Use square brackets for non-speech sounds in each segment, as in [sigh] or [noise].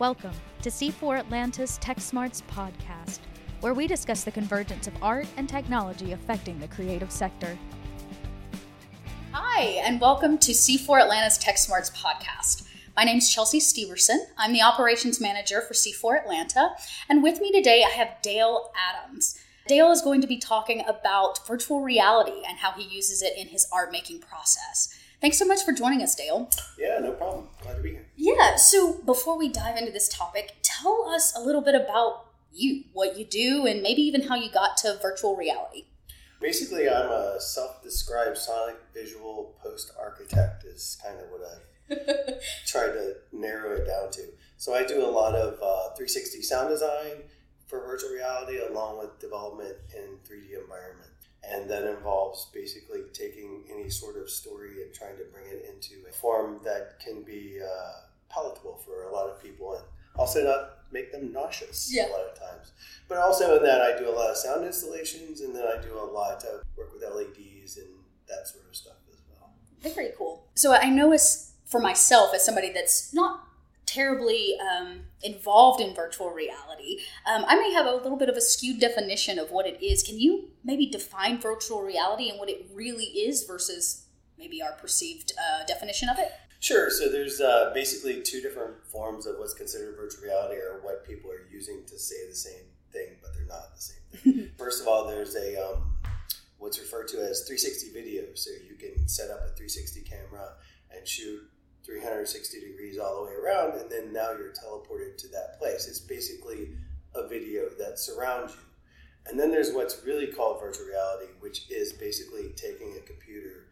Welcome to C4 Atlanta's Tech Smarts podcast, where we discuss the convergence of art and technology affecting the creative sector. Hi, and welcome to C4 Atlanta's Tech Smarts podcast. My name is Chelsea Steverson. I'm the operations manager for C4 Atlanta, and with me today I have Dale Adams. Dale is going to be talking about virtual reality and how he uses it in his art making process. Thanks so much for joining us, Dale. Yeah, no problem. Glad to be here. Yeah, so before we dive into this topic, tell us a little bit about you, what you do, and maybe even how you got to virtual reality. Basically, I'm a self described sonic visual post architect, is kind of what I [laughs] tried to narrow it down to. So I do a lot of uh, 360 sound design for virtual reality along with development in 3D environment. And that involves basically taking any sort of story and trying to bring it into a form that can be uh, palatable for a lot of people and also not make them nauseous Yeah. a lot of times. But also in that, I do a lot of sound installations and then I do a lot of work with LEDs and that sort of stuff as well. Very cool. So I know as for myself, as somebody that's not terribly um, involved in virtual reality, um, I may have a little bit of a skewed definition of what it is. Can you maybe define virtual reality and what it really is versus maybe our perceived uh, definition of it? Sure. So there's uh, basically two different forms of what's considered virtual reality, or what people are using to say the same thing, but they're not the same thing. [laughs] First of all, there's a um, what's referred to as 360 video. So you can set up a 360 camera and shoot 360 degrees all the way around, and then now you're teleported to that place. It's basically a video that surrounds you. And then there's what's really called virtual reality, which is basically taking a computer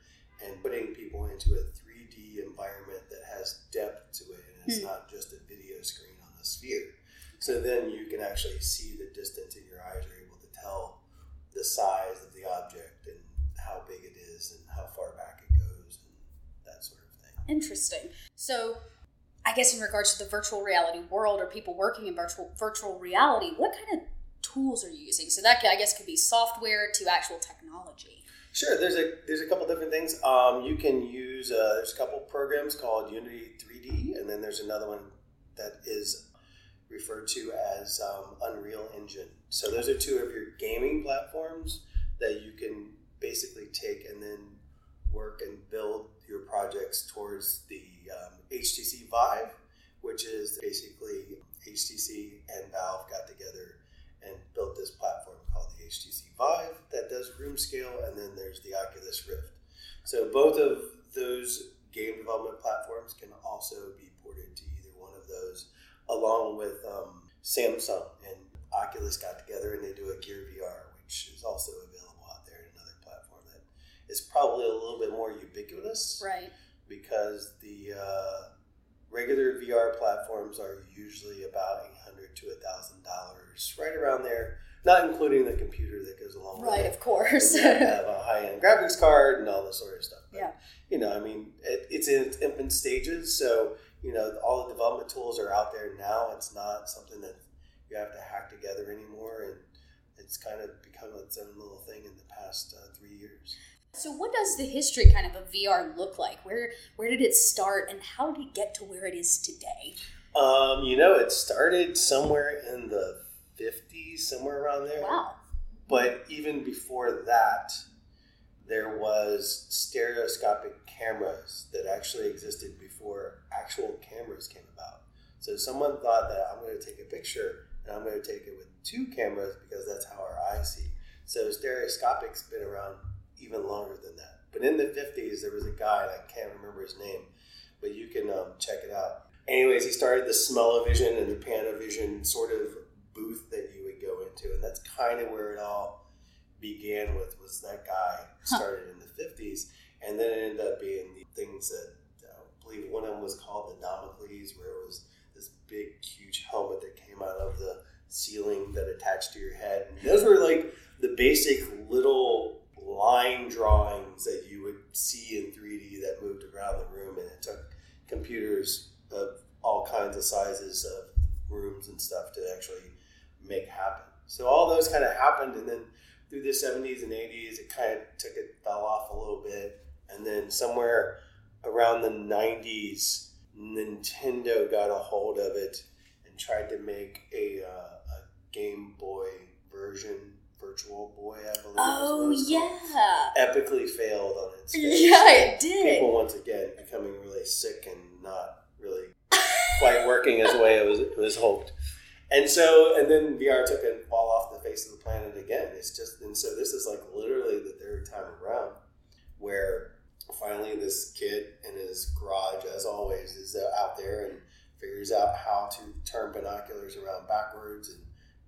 and putting people into a 3D environment that has depth to it, and it's Hmm. not just a video screen on a sphere. So then you can actually see the distance, and your eyes are able to tell the size of the object and how big it is and how far back it goes and that sort of thing. Interesting. So, I guess in regards to the virtual reality world or people working in virtual virtual reality, what kind of tools are you using? So that I guess could be software to actual technology. Sure, there's a there's a couple different things. Um, you can use uh, there's a couple programs called Unity 3D, and then there's another one that is referred to as um, Unreal Engine. So those are two of your gaming platforms that you can basically take and then work and build your projects towards the um, HTC Vive, which is basically HTC and Valve got together and built this platform called the HTC Vive that does room scale, and then there's the Oculus Rift. So both of those game development platforms can also be ported to either one of those, along with um, Samsung and Oculus got together and they do a Gear VR, which is also available out there, in another platform that is probably a little bit more ubiquitous Right. because the uh, regular VR platforms are usually about eight hundred to thousand dollars, right around there, not including the computer that goes along Right, with of it. course. You have have a high end graphics card and all this sort of stuff. But, Yeah. You know, I mean, it, it's in its infant stages, so you know all the development tools are out there now. It's not something that you have to hack together anymore, and it's kind of become its own little thing in the past uh, three years. So, what does the history kind of of VR look like? Where where did it start, and how did it get to where it is today? Um, you know, it started somewhere in the 50s, somewhere around there. Wow. But even before that, there was stereoscopic cameras that actually existed before actual cameras came about. So someone thought that I'm going to take a picture and I'm going to take it with two cameras because that's how our eyes see. So stereoscopic's been around even longer than that. But in the 50s, there was a guy, I can't remember his name, but you can um, check it out. Anyways, he started the smell-o-vision and the panovision sort of booth that you would go into, and that's kind of where it all began with. Was that guy started in the '50s, and then it ended up being the things that I believe one of them was called the Damocles, where it was this big, huge helmet that came out of the ceiling that attached to your head. And those were like the basic little line drawings that you would see in 3D that moved around the room, and it took computers of all kinds of sizes of rooms and stuff to actually make happen. So all those kind of happened, and then through the 70s and 80s, it kind of took it fell off a little bit, and then somewhere around the 90s, Nintendo got a hold of it and tried to make a, uh, a Game Boy version, Virtual Boy, I believe. Oh yeah, epically failed on its face. Yeah, it did. People once again becoming really sick and not really quite working as way it was it was hoped. And so, and then VR took a fall off the face of the planet again. It's just, and so this is like literally the third time around where finally this kid in his garage, as always, is out there and figures out how to turn binoculars around backwards and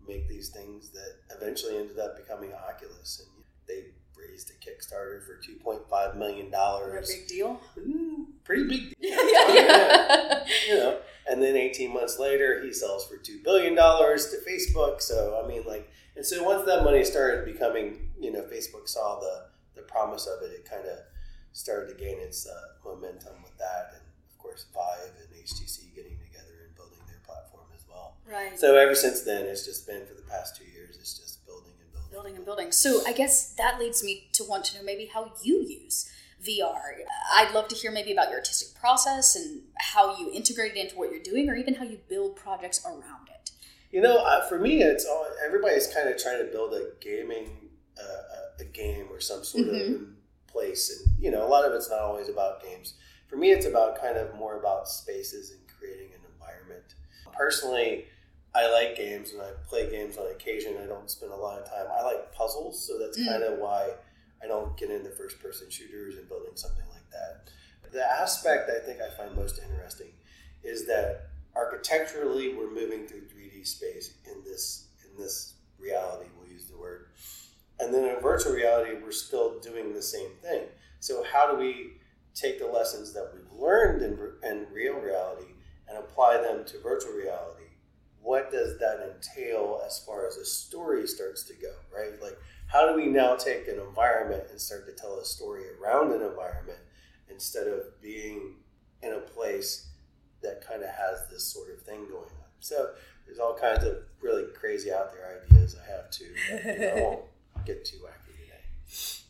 make these things that eventually ended up becoming Oculus. And they raised a Kickstarter for two point five million dollars. A big deal. Mm, pretty big. Yeah, [laughs] yeah, yeah. you know, and then eighteen months later, he sells for two billion dollars to Facebook. So I mean, like, and so once that money started becoming, you know, Facebook saw the the promise of it. It kind of started to gain its uh, momentum with that, and of course, Vive and HTC getting together and building their platform as well. Right. So ever since then, it's just been for the past two years. It's just building and building, building and building. So I guess that leads me to want to know maybe how you use VR. I'd love to hear maybe about your artistic process and how you integrate it into what you're doing, or even how you build projects around it. You know, uh, for me, it's all everybody's kind of trying to build a gaming uh, a game or some sort mm-hmm. of place, and you know, a lot of it's not always about games. For me, it's about kind of more about spaces and creating an environment. Personally, I like games and I play games on occasion. I don't spend a lot of time. I like puzzles, so that's mm. kind of why I don't get into first person shooters and building something like that. The aspect I think I find most interesting is that architecturally we're moving through 3D space in this in this reality, we'll use the word. And then in virtual reality, we're still doing the same thing. So how do we take the lessons that we've learned in, in real reality and apply them to virtual reality? What does that entail as far as a story starts to go, right? Like how do we now take an environment and start to tell a story around an environment instead of being in a place that kind of has this sort of thing going on? So there's all kinds of really crazy out there ideas I have too. But, you know, I won't get too wacky today.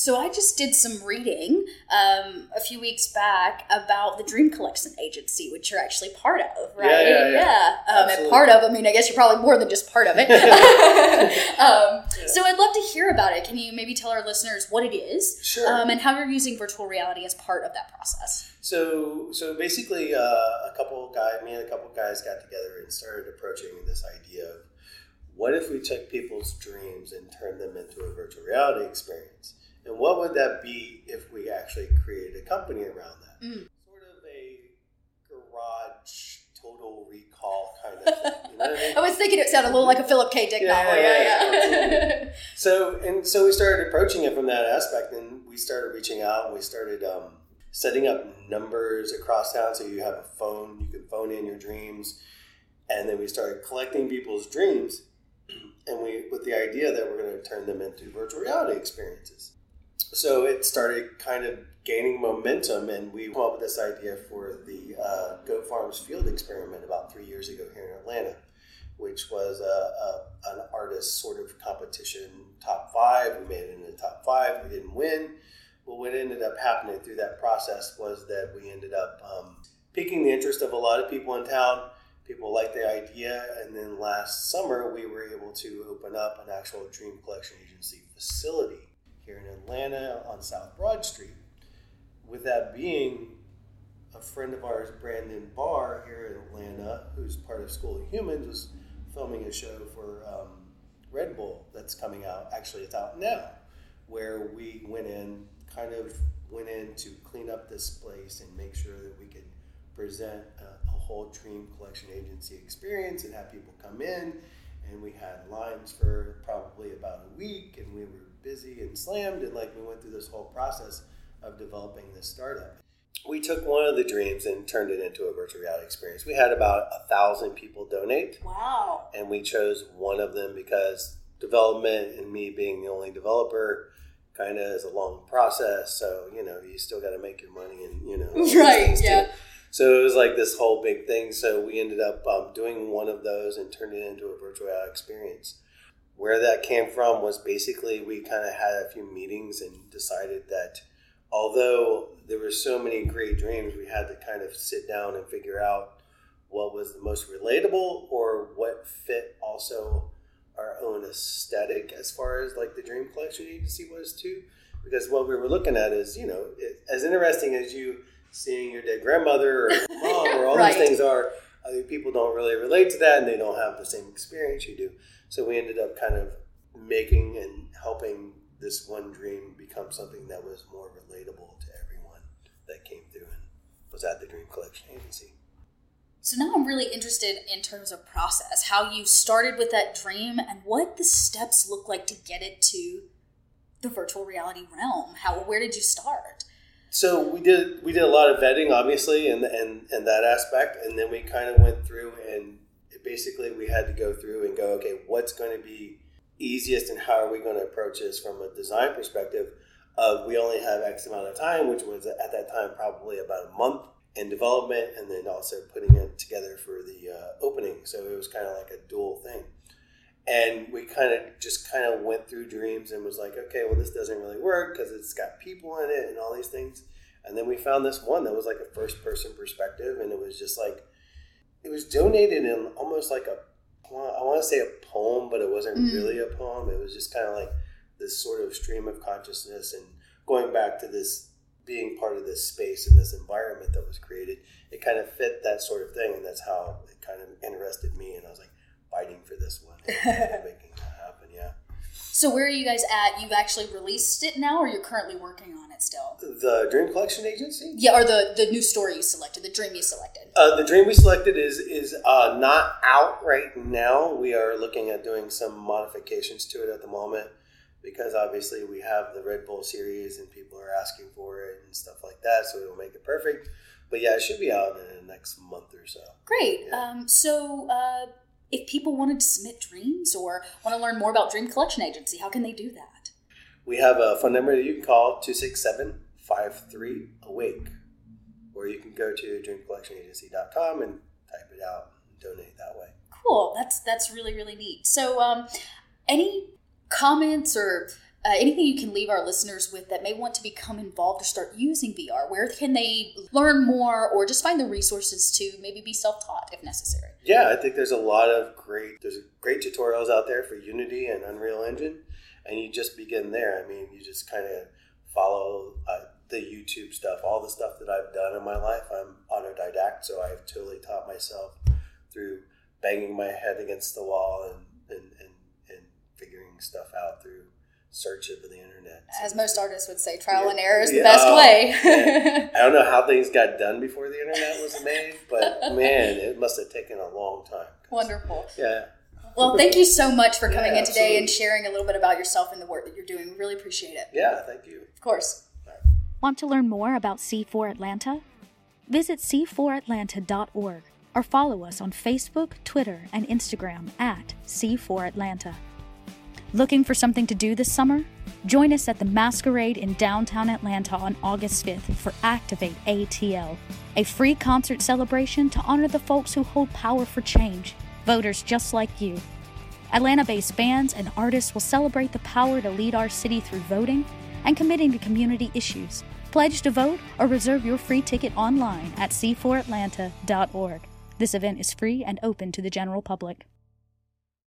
So I just did some reading um, a few weeks back about the Dream Collection Agency, which you're actually part of, right? Yeah, yeah, yeah. yeah. Um, and part of, I mean, I guess you're probably more than just part of it. [laughs] [laughs] um, yeah. So I'd love to hear about it. Can you maybe tell our listeners what it is, sure, um, and how you're using virtual reality as part of that process? So, so basically, uh, a couple guys, me and a couple guys got together and started approaching this idea of what if we took people's dreams and turned them into a virtual reality experience? And what would that be if we actually created a company around that? Mm. Sort of a garage total recall kind of thing. You know I, mean? [laughs] I, was thinking it sounded a little like a Philip K. Dick yeah, novel. Yeah, yeah. yeah. [laughs] so and so we started approaching it from that aspect, and we started reaching out, and we started um, setting up numbers across town. So you have a phone, you can phone in your dreams, and then we started collecting people's dreams, [clears throat] and we with the idea that we're going to turn them into virtual reality experiences so it started kind of gaining momentum, and we came up with this idea for the uh, Goat Farms Field Experiment about three years ago here in Atlanta, which was a, a, an artist sort of competition top five. We made it into the top five. We didn't win. But what ended up happening through that process was that we ended up um, piquing the interest of a lot of people in town. People liked the idea, and then last summer we were able to open up an actual Dream Collection Agency facility here in Atlanta on South Broad Street. With that being, a friend of ours, Brandon Barr, here in Atlanta, who's part of School of Humans, was filming a show for um, Red Bull that's coming out. Actually, it's out now, where we went in, kind of went in to clean up this place and make sure that we could present a, a whole Dream Collection Agency experience and have people come in. And we had lines for probably about a week, and we were busy and slammed, and like we went through this whole process of developing this startup. We took one of the dreams and turned it into a virtual reality experience. We had about a thousand people donate. Wow. And we chose one of them because development and me being the only developer kind of is a long process. So, you know, you still got to make your money and, you know, [laughs] right. Yeah. Too. So it was like this whole big thing. So we ended up um, doing one of those and turned it into a virtual reality experience where that came from was basically we kind of had a few meetings and decided that although there were so many great dreams, we had to kind of sit down and figure out what was the most relatable or what fit also our own aesthetic as far as like the dream collection agency was too because what we were looking at is you know it, as interesting as you seeing your dead grandmother or mom or all [laughs] Right. these things are think people don't really relate to that and they don't have the same experience you do so we ended up kind of making and helping this one dream become something that was more relatable to everyone that came through and was at the dream collection agency So now I'm really interested in terms of process, how you started with that dream and what the steps look like to get it to the virtual reality realm. How where did you start? So we did we did a lot of vetting, obviously, and and and that aspect, and then we kind of went through and basically we had to go through and go, okay, what's going to be easiest, and how are we going to approach this from a design perspective? Of we only have X amount of time, which was at that time probably about a month in development, and then also putting it together for the uh, opening. So it was kind of like a dual thing and we kind of just kind of went through dreams and was like okay well this doesn't really work because it's got people in it and all these things and then we found this one that was like a first person perspective and it was just like it was donated in almost like a i want to say a poem but it wasn't Mm. really a poem it was just kind of like this sort of stream of consciousness and going back to this being part of this space and this environment that was created it kind of fit that sort of thing and that's how it kind of interested me and i was like fighting for this one [laughs] and making that happen. Yeah. So where are you guys at? You've actually released it now or you're currently working on it still? The Dream Collection Agency. Yeah, or the the new story you selected, the dream you selected. Uh, the dream we selected is is uh, not out right now. We are looking at doing some modifications to it at the moment because obviously we have the Red Bull series and people are asking for it and stuff like that. So it'll make it perfect. But yeah, it should be out in the next month or so. Great. Yeah. Um, so uh, if people wanted to submit dreams or want to learn more about Dream Collection Agency, how can they do that? We have a phone number that you can call 267 53 awake or you can go to dreamcollectionagency.com and type it out and donate that way. Cool. That's that's really really neat. So, um, any comments or uh, anything you can leave our listeners with that may want to become involved or start using VR? Where can they learn more or just find the resources to maybe be self taught if necessary? Yeah, I think there's a lot of great there's great tutorials out there for Unity and Unreal Engine, and you just begin there. I mean, you just kind of follow uh, the YouTube stuff, all the stuff that I've done in my life. I'm autodidact, so I've totally taught myself through banging my head against the wall and and, and, and figuring stuff out through search of the internet. As most artists would say, trial and error is the Yeah. best Oh, way. [laughs] I don't know how things got done before the internet was made, but [laughs] man, it must have taken a long time. Wonderful. Yeah. Well, thank you so much for coming Yeah, in today and sharing a little bit about yourself and the work that you're doing. We really appreciate it. Yeah, thank you. Of course. Want to learn more about C4 Atlanta? Visit c4atlanta.org or follow us on Facebook, Twitter, and Instagram at C4 Atlanta. Looking for something to do this summer? Join us at the Masquerade in downtown Atlanta on August 5th for Activate ATL, a free concert celebration to honor the folks who hold power for change, voters just like you. Atlanta based bands and artists will celebrate the power to lead our city through voting and committing to community issues. Pledge to vote or reserve your free ticket online at c4atlanta.org. This event is free and open to the general public.